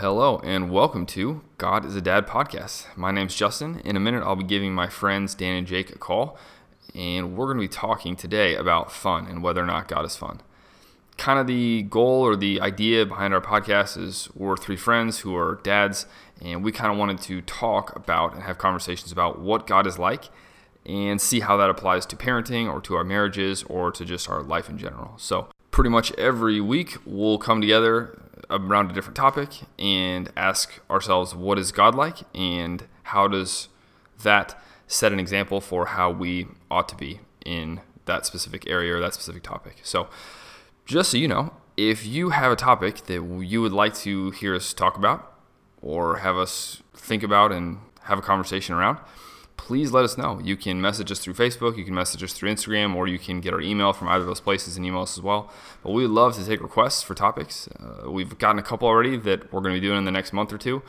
Hello, and welcome to God is a Dad podcast. My name's Justin. In a minute, I'll be giving my friends Dan and Jake a call, and we're going to be talking today about fun and whether or not God is fun. Kind of the goal or the idea behind our podcast is we're three friends who are dads, and we kind of wanted to talk about and have conversations about what God is like and see how that applies to parenting or to our marriages or to just our life in general. So, pretty much every week, we'll come together around a different topic and ask ourselves, what is God like? And how does that set an example for how we ought to be in that specific area or that specific topic? So, just so you know, if you have a topic that you would like to hear us talk about or have us think about and have a conversation around, please let us know. You can message us through Facebook, you can message us through Instagram, or you can get our email from either of those places and email us as well. But we would love to take requests for topics. Uh, we've gotten a couple already that we're going to be doing in the next month or two.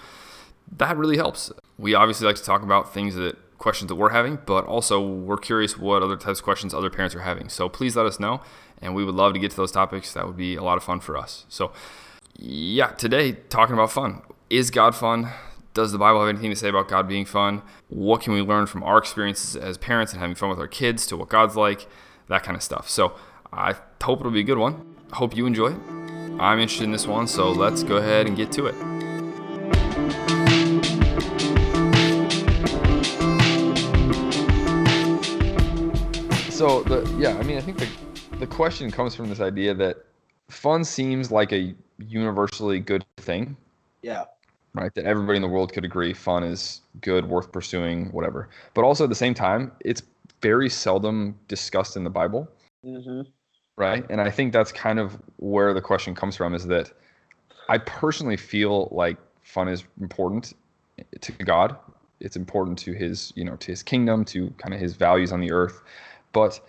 That really helps. We obviously like to talk about things that questions that we're having, but also we're curious what other types of questions other parents are having. So please let us know, and we would love to get to those topics. That would be a lot of fun for us. So, yeah, today talking about fun. Is God fun? Does the Bible have anything to say about God being fun? What can we learn from our experiences as parents and having fun with our kids to what God's like? That kind of stuff. So I hope it'll be a good one. Hope you enjoy it. I'm interested in this one, so let's go ahead and get to it. So the yeah, I mean, I think the the question comes from this idea that fun seems like a universally good thing. Yeah right? That everybody in the world could agree fun is good, worth pursuing, whatever. But also at the same time, it's very seldom discussed in the Bible, mm-hmm. right? And I think that's kind of where the question comes from is that I personally feel like fun is important to God. It's important to his, you know, to his kingdom, to kind of his values on the earth. But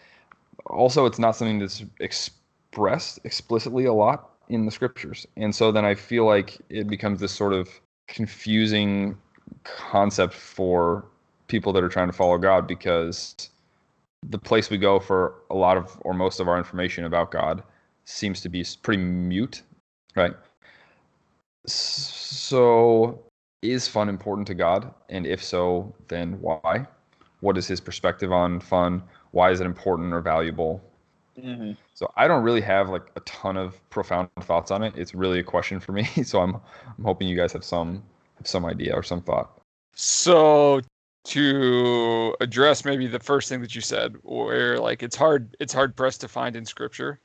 also it's not something that's expressed explicitly a lot in the scriptures. And so then I feel like it becomes this sort of confusing concept for people that are trying to follow God because the place we go for a lot of or most of our information about God seems to be pretty mute, right? So, is fun important to God? And if so, then why? What is his perspective on fun? Why is it important or valuable? Mm-hmm. So I don't really have like a ton of profound thoughts on it. It's really a question for me. So I'm I'm hoping you guys have some have some idea or some thought. So to address maybe the first thing that you said, where like it's hard it's hard pressed to find in scripture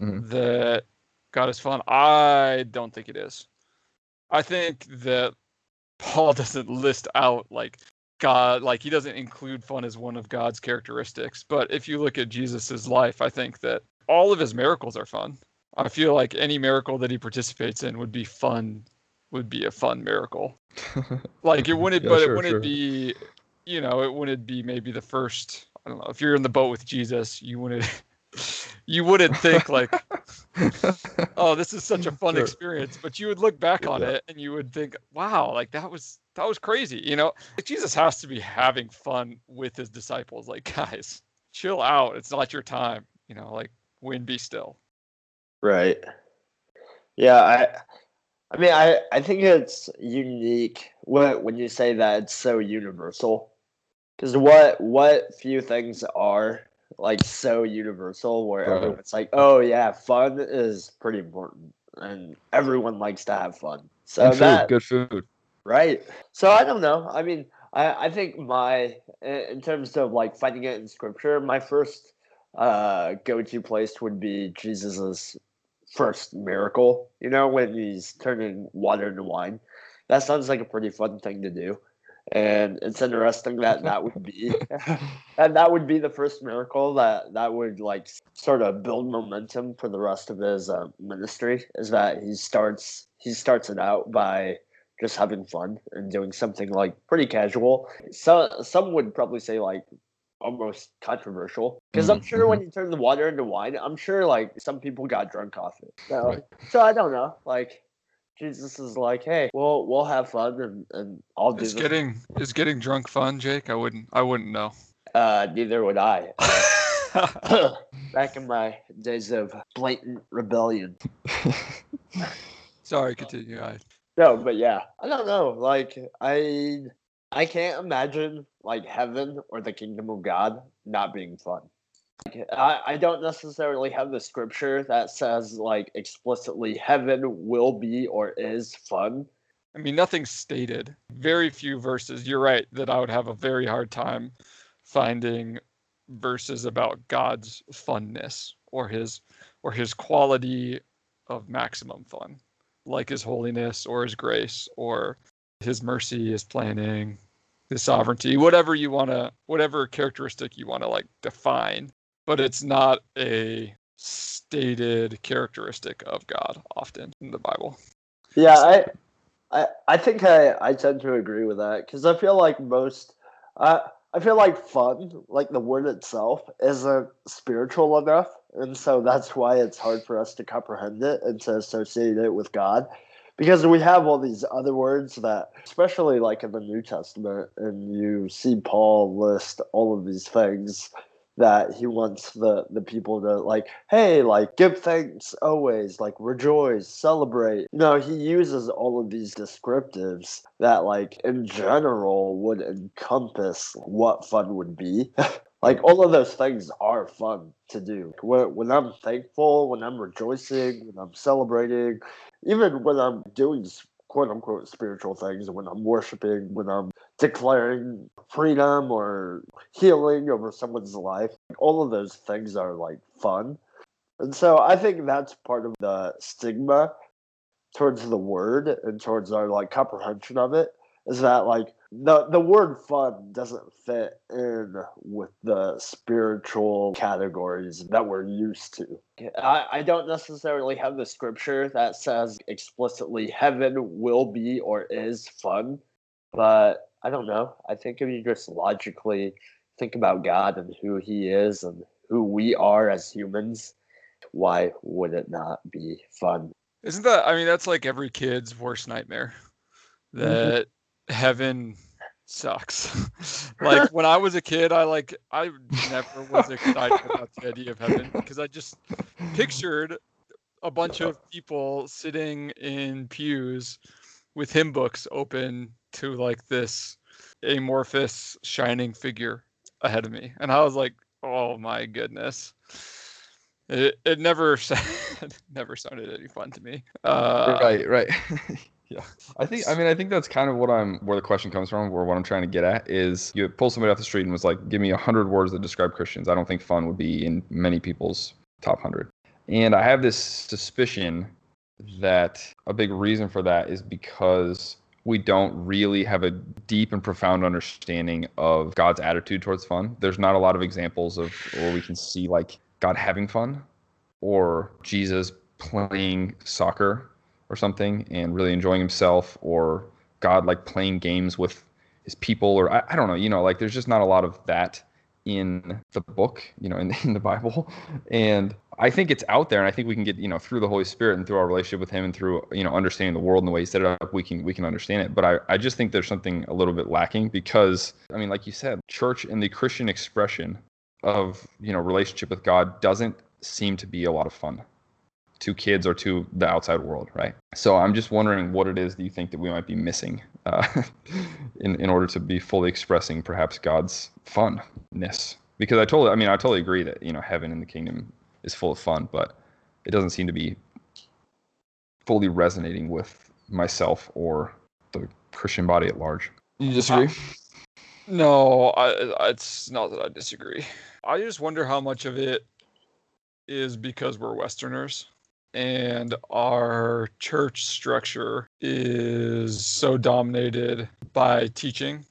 mm-hmm. that God is fun. I don't think it is. I think that Paul doesn't list out like God, like he doesn't include fun as one of God's characteristics. But if you look at Jesus's life, I think that all of his miracles are fun. I feel like any miracle that he participates in would be fun, would be a fun miracle. like it wouldn't, yeah, but sure, it wouldn't sure. be, you know, it wouldn't be maybe the first. I don't know. If you're in the boat with Jesus, you wouldn't, you wouldn't think like, oh, this is such a fun sure. experience. But you would look back on yeah. it and you would think, wow, like that was that was crazy. You know, Jesus has to be having fun with his disciples. Like, guys, chill out. It's not your time. You know, like wind be still. Right. Yeah, I I mean I, I think it's unique when when you say that it's so universal. Because what what few things are like so universal where right. everyone's like, oh yeah, fun is pretty important and everyone likes to have fun. So and food, that, good food. Right. So I don't know. I mean, I, I think my in terms of like finding it in scripture, my first uh, go-to place would be Jesus's first miracle. You know, when he's turning water into wine. That sounds like a pretty fun thing to do, and it's interesting that that would be, and that would be the first miracle that that would like sort of build momentum for the rest of his uh, ministry. Is that he starts he starts it out by just having fun and doing something like pretty casual. So some would probably say like almost controversial because I'm sure when mm-hmm. you turn the water into wine, I'm sure like some people got drunk off it. So, right. so I don't know. Like Jesus is like, hey, we'll we'll have fun and, and I'll do. Is this. getting is getting drunk fun, Jake? I wouldn't I wouldn't know. Uh, neither would I. Back in my days of blatant rebellion. Sorry, continue. I No, but yeah, I don't know. Like I, I can't imagine like heaven or the kingdom of God not being fun. Like, I, I don't necessarily have the scripture that says like explicitly heaven will be or is fun. I mean, nothing stated. Very few verses. You're right that I would have a very hard time finding verses about God's funness or his or his quality of maximum fun, like his holiness or his grace or his mercy, his planning, his sovereignty, whatever you want to, whatever characteristic you want to like define. But it's not a stated characteristic of God often in the Bible. Yeah, I, I, I think I, I tend to agree with that because I feel like most, uh, I feel like fun, like the word itself, isn't spiritual enough, and so that's why it's hard for us to comprehend it and to associate it with God, because we have all these other words that, especially like in the New Testament, and you see Paul list all of these things that he wants the the people to like hey like give thanks always like rejoice celebrate. Know he uses all of these descriptives that like in general would encompass what fun would be. Like all of those things are fun to do. When, when i'm thankful when i'm rejoicing when i'm celebrating even when i'm doing quote unquote spiritual things when i'm worshiping when i'm declaring freedom or healing over someone's life. All of those things are like fun. And so I think that's part of the stigma towards the word and towards our like comprehension of it is that like the the word fun doesn't fit in with the spiritual categories that we're used to. I, I don't necessarily have the scripture that says explicitly heaven will be or is fun, but I don't know. I think if you just logically think about God and who He is and who we are as humans, why would it not be fun? Isn't that? I mean, that's like every kid's worst nightmare. Mm-hmm. That mm-hmm. heaven sucks. like when I was a kid, I like I never was excited about the idea of heaven because I just pictured a bunch of people sitting in pews with hymn books open to like this amorphous shining figure ahead of me. And i was like oh my goodness. It, it never never sounded any fun to me. Uh, right right. yeah. I think i mean i think that's kind of what i'm where the question comes from or what i'm trying to get at is you pull somebody off the street and was like give me a hundred words that describe christians. I don't think fun would be in many people's top hundred. And i have this suspicion that a big reason for that is because we don't really have a deep and profound understanding of God's attitude towards fun. There's not a lot of examples of where we can see like God having fun or Jesus playing soccer or something and really enjoying himself or God like playing games with his people or I, I don't know, you know, like there's just not a lot of that in the book, you know, in, in the Bible. And I think it's out there, and I think we can get, you know, through the Holy Spirit and through our relationship with Him and through, you know, understanding the world and the way He set it up, we can we can understand it. But I, I just think there's something a little bit lacking because, I mean, like you said, church and the Christian expression of, you know, relationship with God doesn't seem to be a lot of fun to kids or to the outside world, right? So I'm just wondering what it is that you think that we might be missing uh, in in order to be fully expressing perhaps God's funness. Because I totally, I mean, I totally agree that you know heaven and the kingdom is full of fun, but it doesn't seem to be fully resonating with myself or the Christian body at large. You disagree? Uh, no, I, it's not that I disagree. I just wonder how much of it is because we're Westerners and our church structure is so dominated by teaching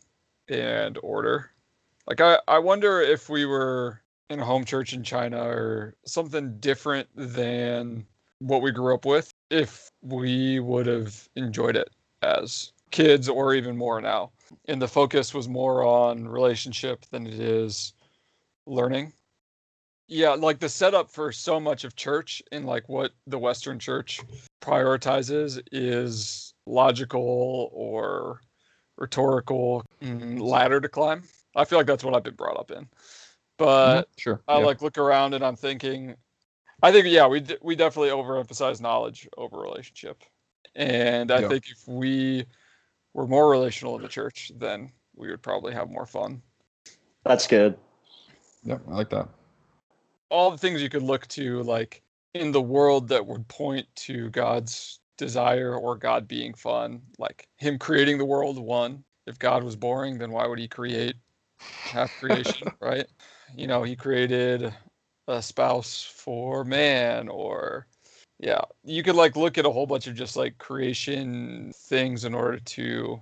and order. Like I, I wonder if we were in a home church in China or something different than what we grew up with, if we would have enjoyed it as kids or even more now. And the focus was more on relationship than it is learning. Yeah like the setup for so much of church and like what the western church prioritizes is logical or rhetorical ladder to climb. I feel like that's what i've been brought up in but mm-hmm. sure i yeah. like look around and i'm thinking i think yeah we d- we definitely overemphasize knowledge over relationship And I Yeah. think if we were more relational in the church, then we would probably have more fun. That's good. Yep, I like that. all the things you could look to like in the world that would point to God's desire or God being fun, like him creating the world one. If God was boring, then why would he create half creation, right? You know, he created a spouse for man or yeah, you could like look at a whole bunch of just like creation things in order to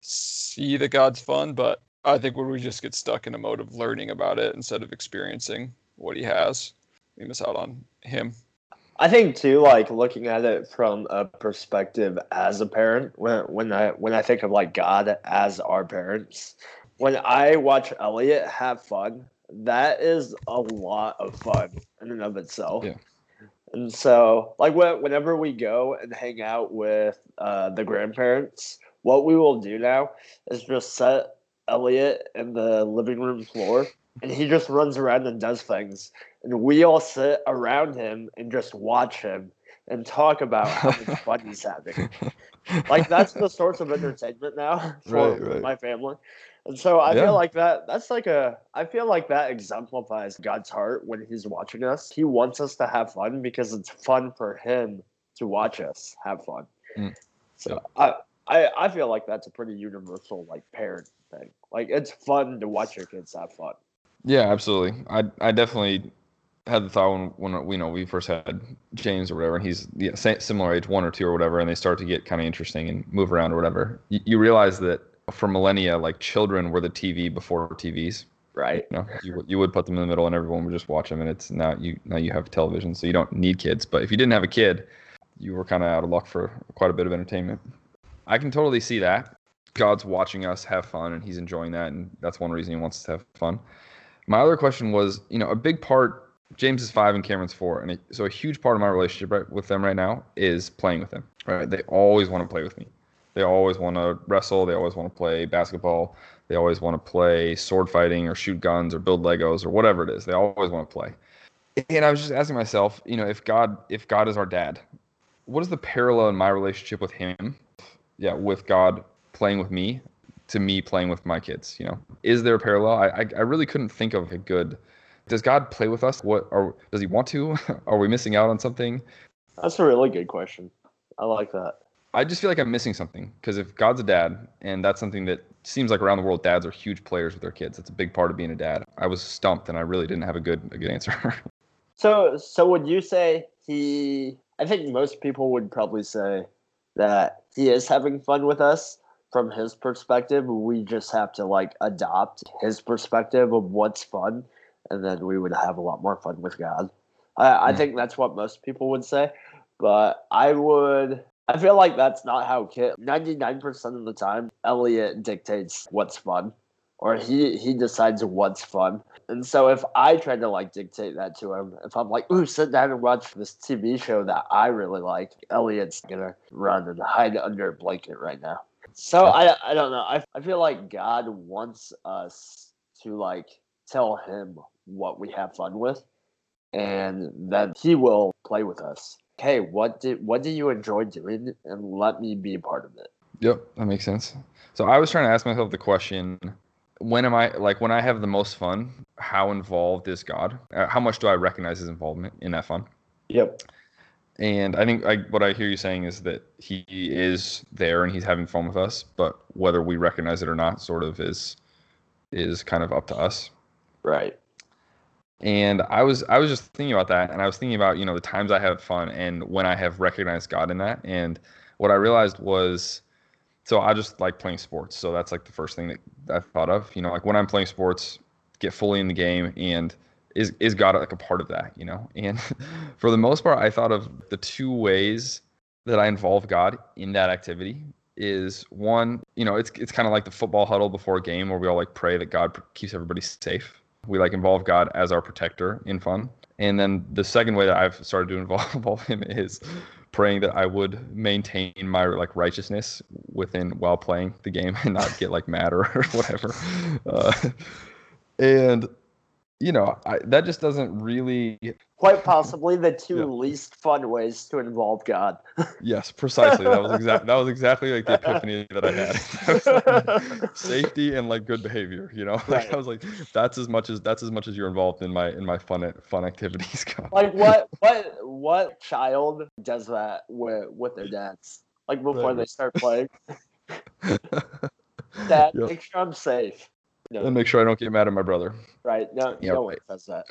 see that God's fun, but I think when we just get stuck in a mode of learning about it instead of experiencing what he has, we miss out on him. I think too, like looking at it from a perspective as a parent, when when I when I think of like God as our parents, when I watch Elliot have fun, that is a lot of fun in and of itself. Yeah. And so, like whenever we go and hang out with uh, the grandparents, what we will do now is just set Elliot in the living room floor, and he just runs around and does things and we all sit around him and just watch him and talk about how much fun he's having. Like that's the source of entertainment now for Right, right. my family. And so I Yeah. feel like that that's like a I feel like that exemplifies God's heart when he's watching us. He wants us to have fun because it's fun for him to watch us have fun. Mm. So I, I I feel like that's a pretty universal like parent thing. Like it's fun to watch your kids have fun. Yeah, absolutely. I I definitely had the thought when when we know we first had James or whatever, and he's yeah, similar age, one or two or whatever, and they start to get kind of interesting and move around or whatever. You, you realize that for millennia, like children were the TV before TVs. Right. You know, you would- you would put them in the middle, and everyone would just watch them. And it's now you now you have television, so you don't need kids. But if you didn't have a kid, you were kind of out of luck for quite a bit of entertainment. I can totally see that. God's watching us have fun, and He's enjoying that, and that's one reason He wants us to have fun. My other question was, you know, a big part. James is five and Cameron's four, and it, so a huge part of my relationship right, with them right now is playing with them. Right, they always want to play with me. They always want to wrestle. They always want to play basketball. They always want to play sword fighting or shoot guns or build Legos or whatever it is. They always want to play. And I was just asking myself, you know, if God, if God is our dad, what is the parallel in my relationship with Him? Yeah, with God playing with me to me playing with my kids. You know, is there a parallel? I I, I really couldn't think of a good. Does God play with us? What or does He want to? Are we missing out on something? That's a really good question. I like that. I just feel like I'm missing something because if God's a dad, and that's something that seems like around the world, dads are huge players with their kids. That's a big part of being a dad. I was stumped, and I really didn't have a good a good answer. So, so would you say he? I think most people would probably say that he is having fun with us from his perspective. We just have to like adopt his perspective of what's fun, and then we would have a lot more fun with God. I, I Hmm. think that's what most people would say, but I would. I feel like that's not how kid. Ninety nine percent of the time, Elliot dictates what's fun, or he he decides what's fun. And so if I try to like dictate that to him, if I'm like, ooh, sit down and watch this TV show that I really like, Elliot's gonna run and hide under a blanket right now. So I I don't know. I I feel like God wants us to like tell him what we have fun with, and then he will play with us. Hey, what did what do you enjoy doing, and let me be a part of it. Yep, that makes sense. So I was trying to ask myself the question: When am I like when I have the most fun? How involved is God? Uh, how much do I recognize His involvement in that fun? Yep. And I think I, what I hear you saying is that He is there and He's having fun with us, but whether we recognize it or not, sort of is is kind of up to us. Right. And I was I was just thinking about that, and I was thinking about you know the times I have fun and when I have recognized God in that. And what I realized was, so I just like playing sports. So that's like the first thing that I thought of. You know, like when I'm playing sports, get fully in the game, and is is God like a part of that? You know, and for the most part, I thought of the two ways that I involve God in that activity is one, you know, it's it's kind of like the football huddle before a game where we all like pray that God keeps everybody safe. We like involve God as our protector in fun. And then the second way that I've started to involve, involve him is praying that I would maintain my like righteousness within while playing the game and not get like mad or, or whatever. Uh, and you know, I, that just doesn't really. Quite possibly the two Yeah. least fun ways to involve God. Yes, precisely. That was exactly that was exactly like the epiphany that I had. Like safety and like good behavior. You know, like Right. I was like, that's as much as that's as much as you're involved in my in my fun fun activities. go. like what what what child does that with with their dads? Like before Right, they start playing. Dad, Yep. make sure I'm safe. No, and make sure I don't get mad at my brother. right? No, Yeah, no one right. says that.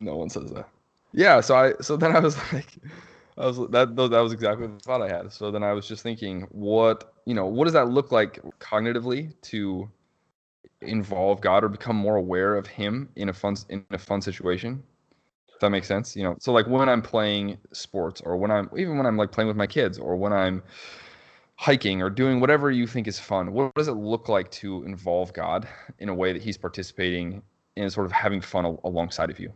No one says that. Yeah, so I so then I was like I was that that was exactly the thought I had. So then I was just thinking what, you know, what does that look like cognitively to involve God or become more aware of him in a fun in a fun situation? If that makes sense, you know. So like when I'm playing sports or when I'm even when I'm like playing with my kids or when I'm hiking or doing whatever you think is fun, what does it look like to involve God in a way that he's participating in sort of having fun al- alongside of you?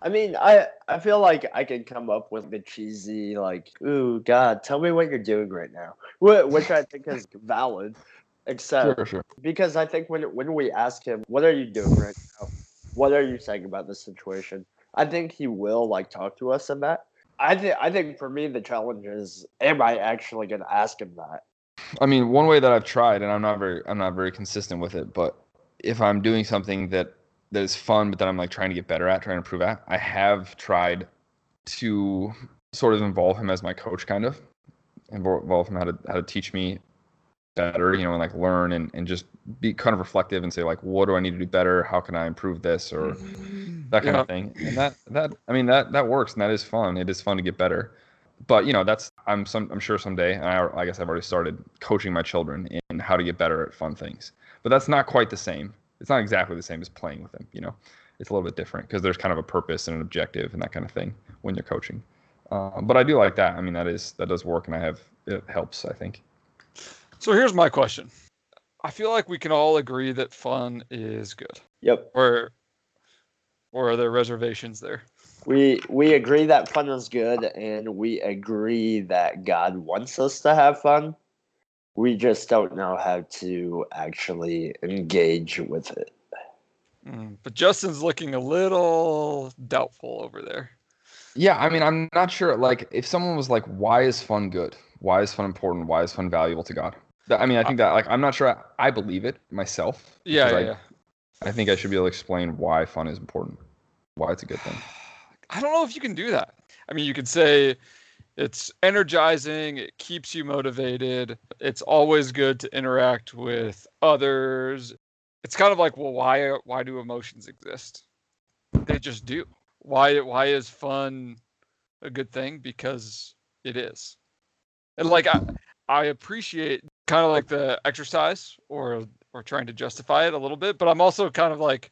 I mean, I I feel like I can come up with the cheesy like, "Ooh, God, tell me what you're doing right now," which I think is valid. Except Sure, sure. because I think when when we ask him, "What are you doing right now? What are you saying about this situation?" I think he will like talk to us in that. I think I think for me the challenge is, am I actually going to ask him that? I mean, one way that I've tried, and I'm not very, I'm not very consistent with it, but if I'm doing something that that is fun, but that I'm like trying to get better at, trying to improve at, I have tried to sort of involve him as my coach, kind of involve involve him how to how to teach me better, you know, and like learn and and just be kind of reflective and say like, what do I need to do better? How can I improve this or that kind Yeah. of thing. And that that I mean that that works and that is fun. It is fun to get better. But you know that's I'm some I'm sure someday and I, I guess I've already started coaching my children in how to get better at fun things. But that's not quite the same. It's not exactly the same as playing with them. You know, it's a little bit different because there's kind of a purpose and an objective and that kind of thing when you're coaching. Uh, but I do like that. I mean that is that does work and I have it helps. I think. So here's my question. I feel like we can all agree that fun is good. Yep. Or or are there reservations there? We we agree that fun is good, and we agree that God wants us to have fun. We just don't know how to actually engage with it. Mm, but Justin's looking a little doubtful over there. Yeah, I mean, I'm not sure. Like, if someone was like, "Why is fun good? Why is fun important? Why is fun valuable to God?" I mean, I uh, think that like I'm not sure I, I believe it myself. Yeah, yeah, I, yeah. I think I should be able to explain why fun is important, why it's a good thing. I don't know if you can do that. I mean, you could say it's energizing, it keeps you motivated, it's always good to interact with others. It's kind of like, well, why why do emotions exist? They just do. Why why is fun a good thing? Because it is. And like I I appreciate kind of like the exercise or or trying to justify it a little bit, but I'm also kind of like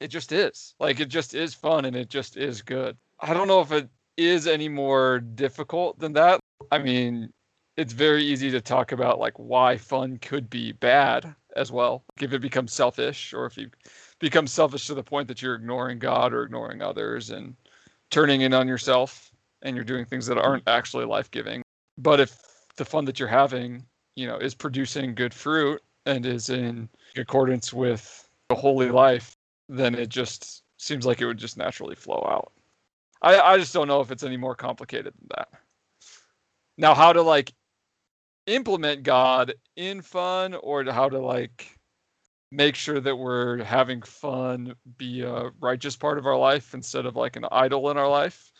it just is. Like it just is fun and it just is good. I don't know if it is any more difficult than that. I mean, it's very easy to talk about like why fun could be bad as well. If it becomes selfish or if you become selfish to the point that you're ignoring God or ignoring others and turning in on yourself and you're doing things that aren't actually life-giving. But if the fun that you're having, you know, is producing good fruit and is in accordance with a holy life, then it just seems like it would just naturally flow out. I, I just don't know if it's any more complicated than that. Now, how to like implement God in fun or how to like make sure that we're having fun be a righteous part of our life instead of like an idol in our life.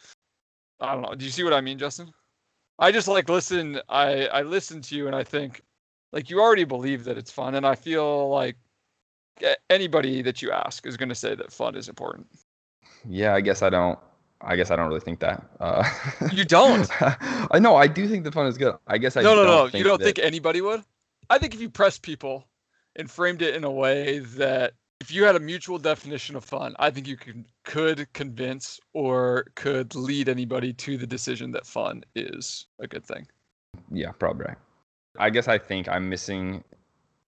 I don't know. Do you see what I mean, Justin? I just like listen. I I listen to you and I think like you already believe that it's fun, and I feel like anybody that you ask is going to say that fun is important. Yeah, I guess I don't. I guess I don't really think that. Uh, You don't? I know. I do think the fun is good. I guess I no, no, don't no. You don't that- think anybody would? I think if you press people and framed it in a way that if you had a mutual definition of fun, I think you could could convince or could lead anybody to the decision that fun is a good thing. Yeah, probably. I guess I think I'm missing,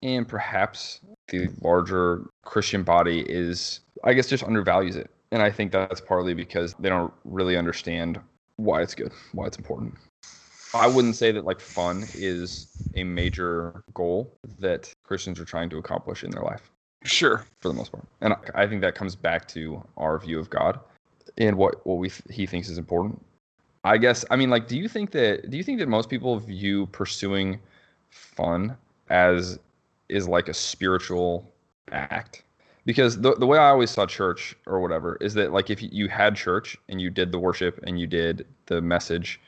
and perhaps the larger Christian body is, I guess, just undervalues it. And I think that's partly because they don't really understand why it's good, why it's important. I wouldn't say that like fun is a major goal that Christians are trying to accomplish in their life. Sure. for the most part. And I- think that comes back to our view of God and what what we he thinks is important. I guess I mean like do you think that do you think that most people view pursuing fun as is like a spiritual act? Because the the way I always saw church or whatever is that like if you had church and you did the worship and you did the message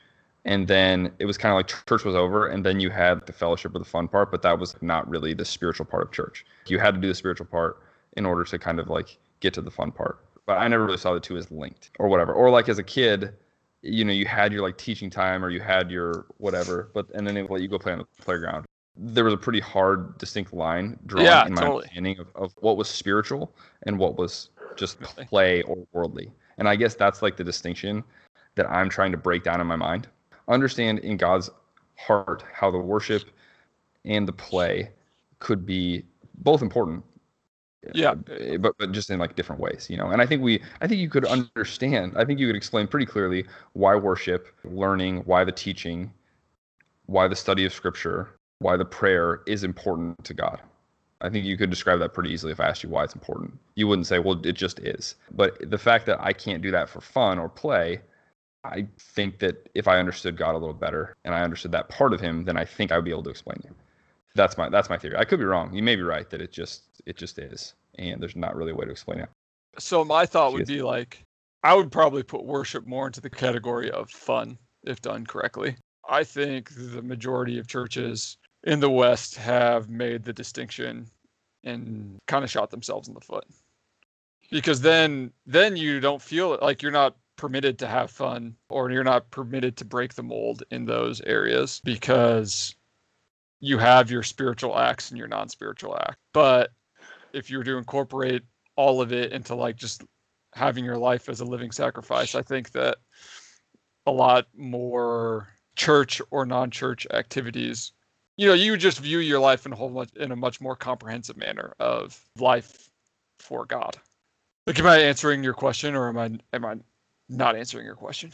and then it was kind of like church was over and then you had the fellowship or the fun part but that was not really the spiritual part of church. You had to do the spiritual part in order to kind of like get to the fun part. But i never really saw the two as linked or whatever. Or like as a kid you know you had your like teaching time or you had your whatever but and then they let you go play on the playground. There was a pretty hard distinct line drawn Yeah, in my totally. understanding of, of what was spiritual and what was just play or worldly. And i guess that's like the distinction that i'm trying to break down in my mind understand in God's heart how the worship and the play could be both important. Yeah. uh, But but just in like different ways, you know. And I think we I think you could understand, I think you could explain pretty clearly why worship, learning, why the teaching, why the study of scripture, why the prayer is important to God. I think you could describe that pretty easily if I asked you why it's important. You wouldn't say, well, it just is. But the fact that I can't do that for fun or play, I think that if I understood God a little better and I understood that part of him, then I think I would be able to explain it. That's my that's my theory. I could be wrong. You may be right that it just it just is, and there's not really a way to explain it. So my thought would be like, I would probably put worship more into the category of fun if done correctly. I think the majority of churches in the West have made the distinction and kind of shot themselves in the foot. Because then then you don't feel like you're not permitted to have fun or you're not permitted to break the mold in those areas because you have your spiritual acts and your non-spiritual act. But if you were to incorporate all of it into like just having your life as a living sacrifice. I think that a lot more church or non-church activities, you know, you just view your life in a whole much in a much more comprehensive manner of life for God. Like, am I answering your question, or am I am I not answering your question?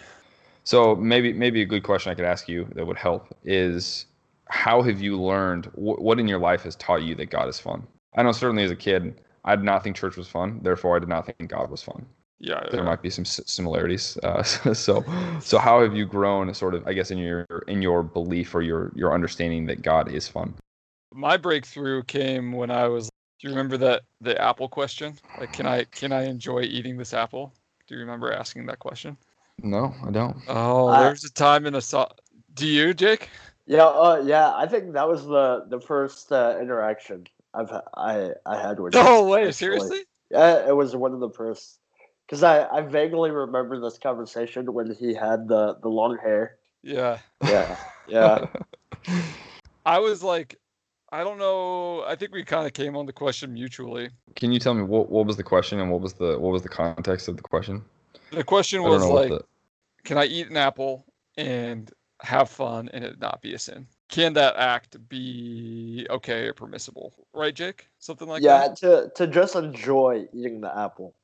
So maybe maybe a good question I could ask you that would help is how have you learned wh- what in your life has taught you that God is fun? I know certainly as a kid I did not think church was fun, therefore I did not think God was fun. Yeah, There might be some similarities. Uh, so so how have you grown sort of I guess in your in your belief or your your understanding that God is fun? my breakthrough came when I was. Do you remember that the apple question? Like, can I can I enjoy eating this apple? Do you remember asking that question? No, I don't. Oh, I- there's a time in a so. Do you, Jake? Yeah, uh, yeah. I think that was the the first uh, interaction I've I I had with. No him, way, actually. seriously? Yeah, it was one of the first. Because I, I vaguely remember this conversation when he had the, the long hair. Yeah. Yeah, yeah. I was like, I don't know. I think we kind of came on the question mutually. Can you tell me what, what was the question and what was the what was the context of the question? The question was like, the can I eat an apple and have fun and it not be a sin? Can that act be okay or permissible? Right, Jake? Something like yeah, that? to, to just enjoy eating the apple.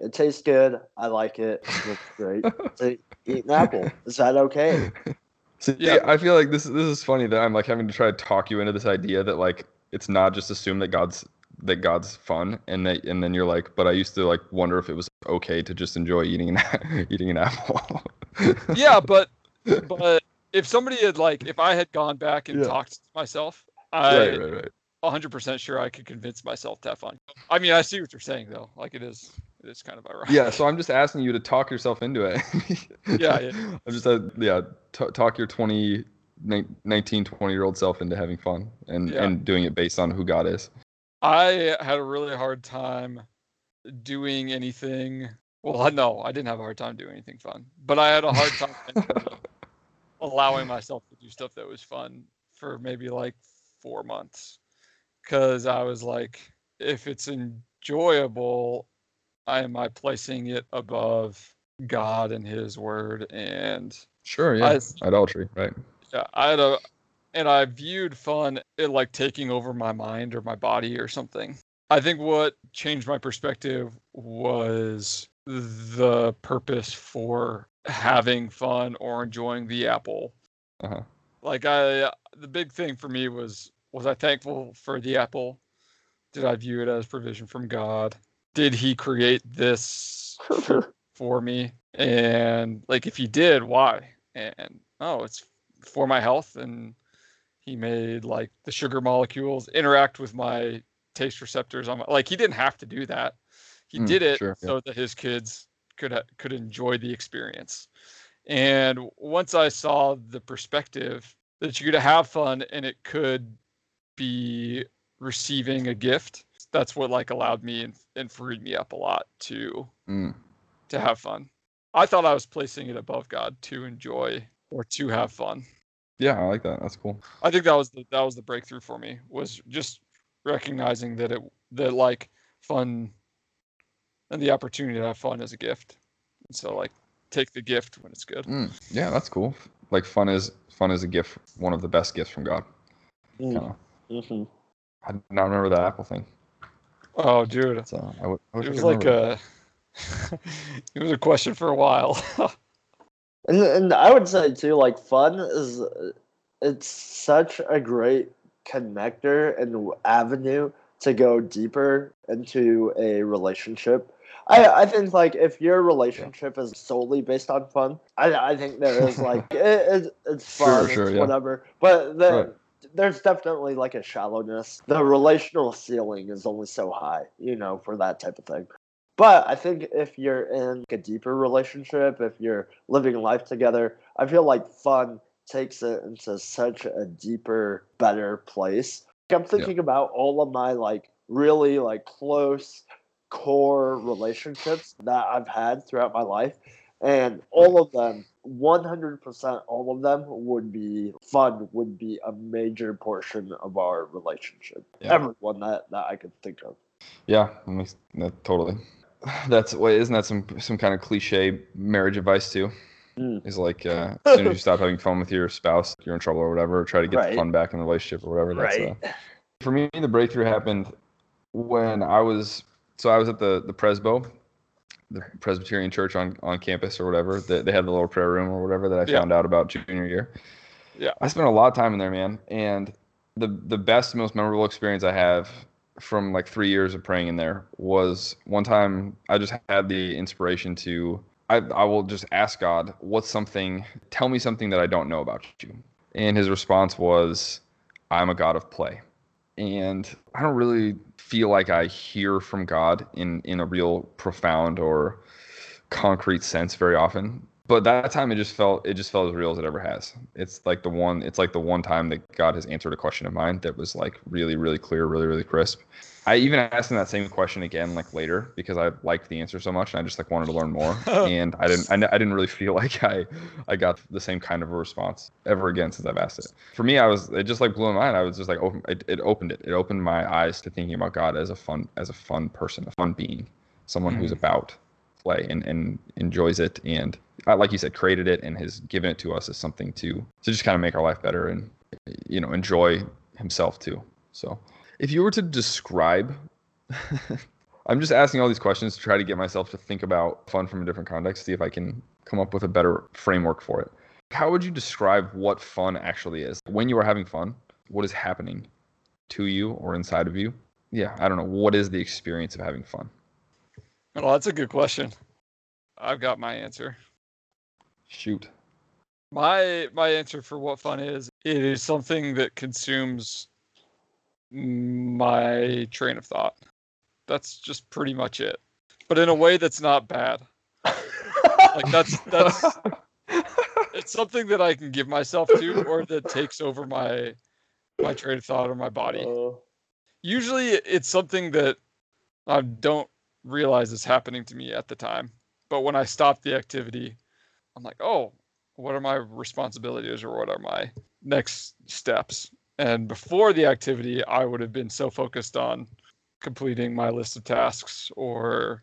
It tastes good. I like it. It looks great. to eat an apple. Is that okay? See, Yeah. I feel like this this is funny that I'm like having to try to talk you into this idea that like it's not just assume that God's that God's fun and that and then you're like, but I used to like wonder if it was okay to just enjoy eating an eating an apple. Yeah, but but if somebody had like, if I had gone back and Yeah. talked to myself, I right, right, right. 100% sure I could convince myself to have fun. I mean, I see what you're saying though. Like it is, it is kind of ironic. Yeah, so I'm just asking you to talk yourself into it. Yeah, yeah. I'm just uh, yeah, t- talk your 20 19 20 year old self into having fun and Yeah. and doing it based on who God is. I had a really hard time doing anything. Well, I- no, I didn't have a hard time doing anything fun, but I had a hard time allowing myself to do stuff that was fun for maybe like four months. Because I was like, if it's enjoyable, am I placing it above God and His Word and Sure, yeah. I- Idolatry, right? yeah, I had a, and I viewed fun it like taking over my mind or my body or something. I think what changed my perspective was the purpose for having fun or enjoying the apple. Uh-huh. Like I, the big thing for me was was I thankful for the apple? Did I view it as provision from God? Did He create this for me? And like, if He did, why? And oh, it's for my health. And He made like the sugar molecules interact with my taste receptors on my, like He didn't have to do that. He Mm, did it sure, yeah. so that His kids could ha- could enjoy the experience. And once I saw the perspective that you could have fun and it could be receiving a gift, that's what like allowed me and, and freed me up a lot to Mm. to have fun. I thought I was placing it above God to enjoy or to have fun. Yeah, I like that. That's cool. I think that was the that was the breakthrough for me was just recognizing that it that like fun and the opportunity to have fun is a gift. And so like take the gift when it's good. Mm. Yeah, that's cool. Like fun is fun is a gift, one of the best gifts from God. Mm. Kinda. Mhm. I did not remember that Apple thing. Oh dude. So I. I wish It was could like remember uh, a it was a question for a while. And and I would say too, like fun is it's such a great connector and avenue to go deeper into a relationship. I I think like if your relationship is solely based on fun, I I think there is like it, it, it's fun, sure, it's yeah. whatever, but the, Right. There's definitely like a shallowness. The relational ceiling is only so high, you know, for that type of thing. But I think if you're in a deeper relationship, if you're living life together, I feel like fun takes it into such a deeper, better place. I'm thinking about all of my like really like close core relationships that I've had throughout my life. And all of them, 100% all of them would be fun, would be a major portion of our relationship. Yeah. Everyone that, that I could think of. Yeah, that makes that totally. That's wait, isn't that some some kind of cliche marriage advice too? Mm. Is like uh, as soon as you stop having fun with your spouse, you're in trouble or whatever. Or try to get Right. the fun back in the relationship or whatever. That's, Right. uh, for me, the breakthrough happened when I was so I was at the the Presbo, the Presbyterian church on on campus or whatever. They, they had the little prayer room or whatever that I Yeah. found out about junior year. Yeah. I spent a lot of time in there, man, and the the best, most memorable experience I have from like three years of praying in there was one time I just had the inspiration to I, I will just ask God, what's something, tell me something that I don't know about you. And his response was, I'm a God of play. And I don't really feel like I hear from God in, in a real profound or concrete sense very often. But that time it just felt it just felt as real as it ever has. It's like the one it's like the one time that God has answered a question of mine that was like really, really clear, really, really crisp. I even asked him that same question again like later because I liked the answer so much and I just like wanted to learn more. and I didn't I didn't really feel like I I got the same kind of a response ever again since I've asked it. For me, I was it just like blew my mind. I was just like open it, it opened it. It opened my eyes to thinking about God as a fun as a fun person, a fun being, someone who's mm-hmm. about play and, and enjoys it and uh, like you said created it and has given it to us as something to to just kind of make our life better and you know enjoy himself too. So if you were to describe i'm just asking all these questions to try to get myself to think about fun from a different context see if i can come up with a better framework for it. How would you describe what fun actually is? When you are having fun what is happening to you or inside of you? Yeah i don't know. What is the experience of having fun Well, that's a good question. I've got my answer. shoot My my answer for what fun is, it is something that consumes my train of thought. That's just pretty much it. But in a way that's not bad. Like that's that's it's something that I can give myself to or that takes over my my train of thought or my body. Uh, Usually it's something that I don't realize is happening to me at the time. But when I stop the activity, I'm like, oh, what are my responsibilities or what are my next steps? And before the activity, I would have been so focused on completing my list of tasks or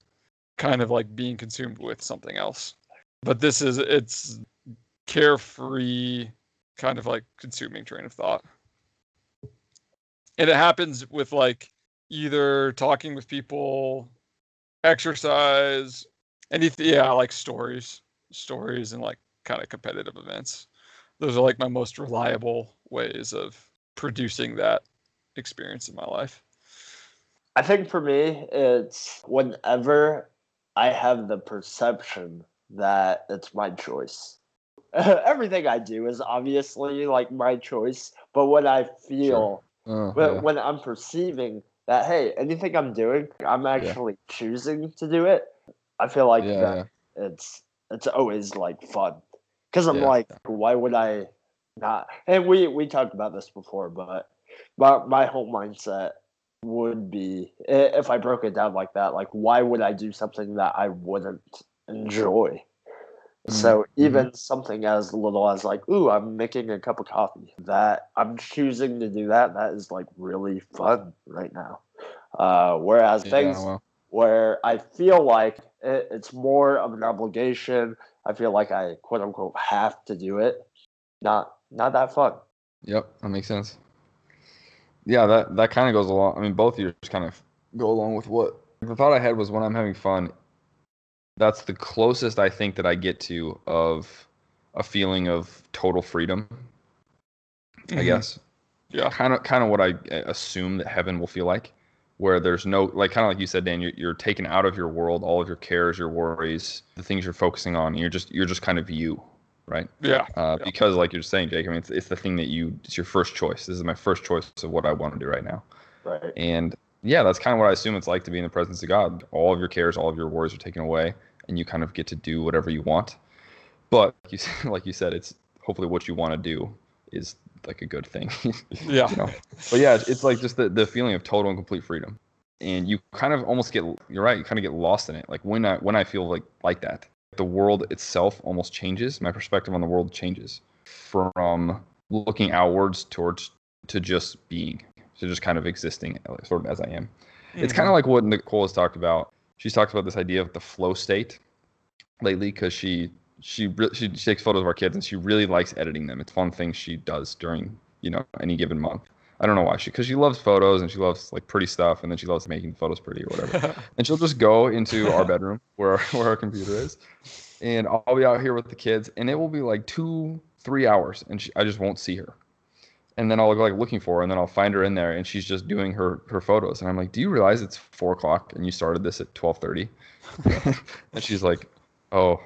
kind of like being consumed with something else. But this is, it's carefree, kind of like consuming train of thought. And it happens with like either talking with people, exercise, anything, yeah, I like stories, stories, and like kind of competitive events. Those are like my most reliable ways of producing that experience in my life. I think for me, it's whenever I have the perception that it's my choice. Everything I do is obviously like my choice, but when I feel, Oh, when, yeah. when I'm perceiving that, hey, anything I'm doing, I'm actually choosing to do it. I feel like Yeah, that it's it's always like fun because I'm Yeah. like, why would I not? And we we talked about this before, but my my whole mindset would be if I broke it down like that, like why would I do something that I wouldn't enjoy? So even something as little as like, ooh, I'm making a cup of coffee. That I'm choosing to do that. That is like really fun right now. Uh, whereas Yeah, things well, where I feel like it, it's more of an obligation. I feel like I quote unquote have to do it. Not not that fun. Yep, that makes sense. Yeah, that that kind of goes along. I mean, both of yours kind of go along with what the thought I had was when I'm having fun. That's the closest I think that I get to of a feeling of total freedom. I Mhm. guess. Yeah. Kind of, kind of what I uh, assume that heaven will feel like, where there's no, like, kind of like you said, Dan. You're, you're taken out of your world, all of your cares, your worries, the things you're focusing on. You're just, you're just kind of you, right? Yeah. uh, Yeah. because like you're saying jake i mean it's, it's the thing that you it's your first choice this is my first choice of what i want to do right now Right. and yeah that's kind of what i assume it's like to be in the presence of god. All of your cares all of your worries are taken away and you kind of get to do whatever you want. But like you, said- like you said it's hopefully what you want to do is like a good thing. Yeah. you know? but yeah it's, it's like just the, the feeling of total and complete freedom. And you kind of almost get you're right you kind of get lost in it. Like when i when i feel like like that the world itself almost changes. My perspective on the world changes from looking outwards towards to just being to just kind of existing sort of as i am. It's kind of mm-hmm. like what nicole has talked about. She's talked about this idea of the flow state lately because she she, re- she takes photos of our kids and she really likes editing them. It's fun thing she does during you know any given month. I don't know why she because she loves photos and she loves like pretty stuff and then she loves making photos pretty or whatever. And she'll just go into our bedroom where where our computer is, and I'll be out here with the kids, and it will be like two, three hours, and she, I just won't see her. And then I'll go like looking for her, and then I'll find her in there, and she's just doing her her photos, and I'm like, "Do you realize it's four o'clock and you started this at twelve 30? and she's like, "Oh."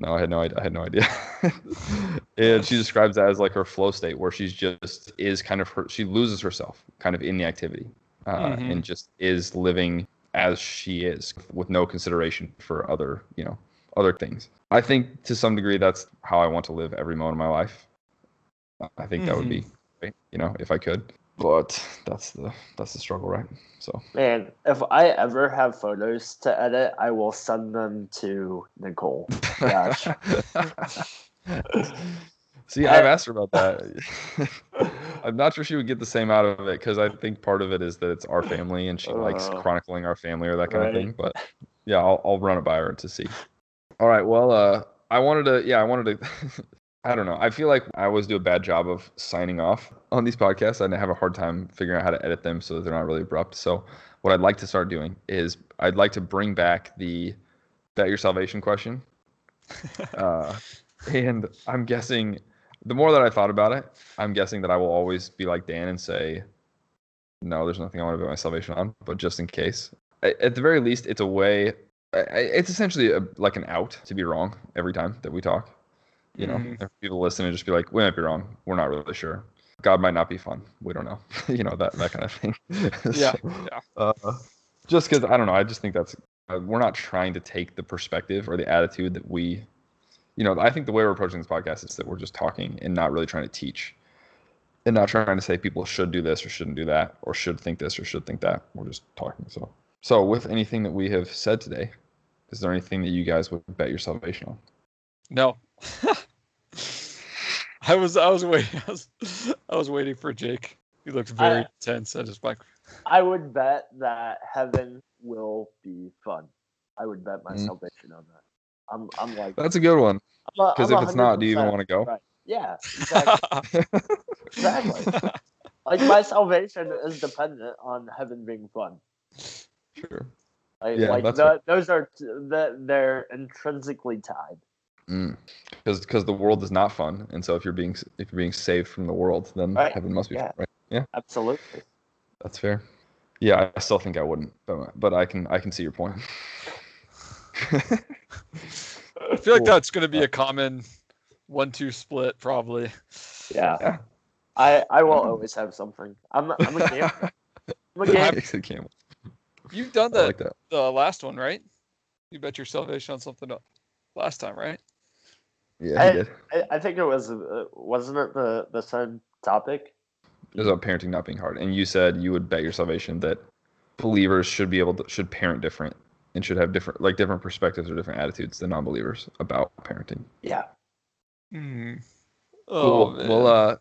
No, I had no idea. I had no idea. and she describes that as like her flow state, where she's just is kind of her. She loses herself, kind of in the activity, uh, Mhm. and just is living as she is with no consideration for other you know other things i think to some degree that's how i want to live every moment of my life i think that would be great you know if i could. But that's the that's the struggle right? So. Man, if I ever have photos to edit, I will send them to Nicole. Gosh. see i've asked her about that. I'm not sure she would get the same out of it because i think part of it is that it's our family and she likes Uh, chronicling our family or that kind of thing but yeah I'll, I'll run it by her to see. All right well uh i wanted to yeah i wanted to i don't know i feel like i always do a bad job of signing off on these podcasts and i have a hard time figuring out how to edit them so that they're not really abrupt so what i'd like to start doing is i'd like to bring back the bet your salvation question uh, and I'm guessing the more that I thought about it, I'm guessing that I will always be like Dan and say, no, there's nothing I want to bet my salvation on, but just in case. At the very least, it's a way. It's essentially a, like an out to be wrong every time that we talk. You know, Mhm. if people listen and just be like, we might be wrong. We're not really sure. God might not be fun. We don't know. you know that that kind of thing. Yeah, So, yeah. Uh, just because I don't know, I just think that's uh, we're not trying to take the perspective or the attitude that we, you know, I think the way we're approaching this podcast is that we're just talking and not really trying to teach, and not trying to say people should do this or shouldn't do that or should think this or should think that. We're just talking. So, so with anything that we have said today, is there anything that you guys would bet your salvation on? No. I was I was waiting I was, I was waiting for Jake. He looked very I- tense. I just like I would bet that heaven will be fun. I would bet my Mm. salvation on that. I'm, I'm like, That's a good one. Because if it's not, do you even want to go? Right. Yeah, exactly. exactly. Like my salvation is dependent on heaven being fun. Sure. Like, Yeah, like that's the, those are t- the, they're intrinsically tied. Mm. Because because the world is not fun, and so if you're being if you're being saved from the world, then Right. heaven must be Yeah. fun, right? Yeah, Absolutely. that's fair. Yeah, I still think I wouldn't, but, but I can I can see your point. I feel like that's going to be a common one-two split, probably. Yeah. Yeah. I I will always have something. I'm I'm a gamer. I'm a gamer. Camel. You've done the like that. the last one, right? You bet your salvation on something el- last time, right? Yeah, he I- did. I, I think it was uh, wasn't it the the same topic? It was about parenting not being hard, and you said you would bet your salvation that believers should be able to should parent different and should have different like different perspectives or different attitudes than non-believers about parenting. Yeah. Cool. Oh, well, man. uh,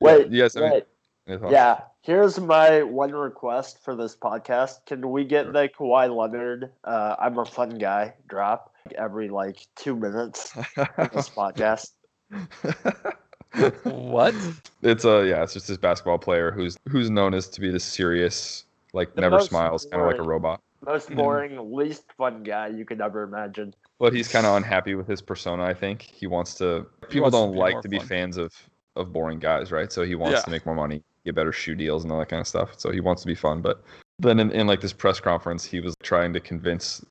Wait. you guys have any- wait. any thoughts? Yeah. Here's my one request for this podcast. Can we get the Kawhi Leonard? Uh, I'm a fun guy. Drop every like two minutes of this podcast. what? it's a yeah, it's just this basketball player who's who's known as to be the serious, like The never smiles, kind of like a robot. Most Mhm. boring, least fun guy you could ever imagine. But he's kind of unhappy with his persona. I think he wants to. People wants don't be like more to be fun. fans of of boring guys, right? So he wants Yeah. to make more money, get better shoe deals, and all that kind of stuff. So he wants to be fun. But then in, in like this press conference, he was trying to convince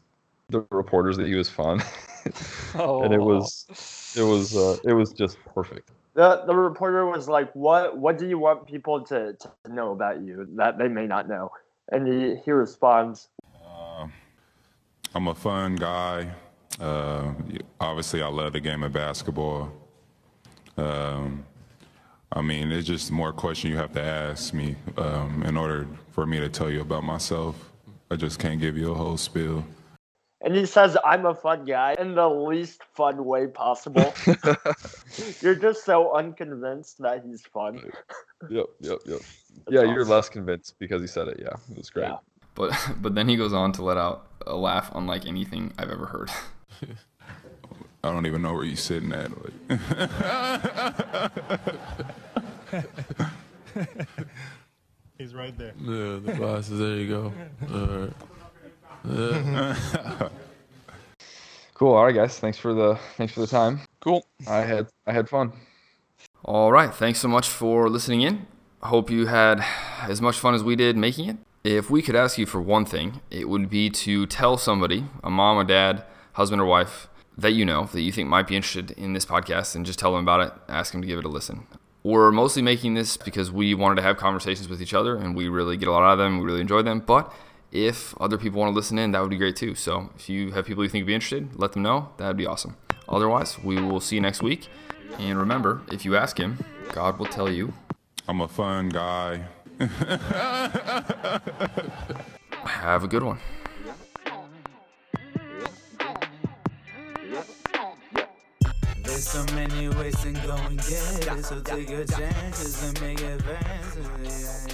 the reporters that he was fun, Oh. and it was it was uh, it was just perfect. The the reporter was like, "What what do you want people to, to know about you that they may not know?" And he, he responds, Uh, I'm a fun guy. Uh, obviously, I love the game of basketball. Um, I mean, it's just more question you have to ask me um, in order for me to tell you about myself. I just can't give you a whole spiel. and he says, "I'm a fun guy" in the least fun way possible. You're just so unconvinced that he's fun. Yep, yep, yep. That's yeah, you're less convinced because he said it. Yeah, it was great. Yeah. But but then he goes on to let out a laugh unlike anything I've ever heard. I don't even know where you're sitting at. He's right there. Yeah, the glasses. There you go. All right. Yeah. Cool. All right, guys. Thanks for the thanks for the time. Cool. I had I had fun. All right. Thanks so much for listening in. I hope you had as much fun as we did making it. If we could ask you for one thing, it would be to tell somebody, a mom, or dad, husband or wife, that you know that you think might be interested in this podcast and just tell them about it. Ask them to give it a listen. We're mostly making this because we wanted to have conversations with each other and we really get a lot out of them. We really enjoy them. But if other people want to listen in, that would be great too. So if you have people you think would be interested, let them know. That would be awesome. Otherwise, we will see you next week. And remember, if you ask Him, God will tell you. I'm a fun guy. Have a good one. There's so many ways to go and get it, so take your chances and make advances.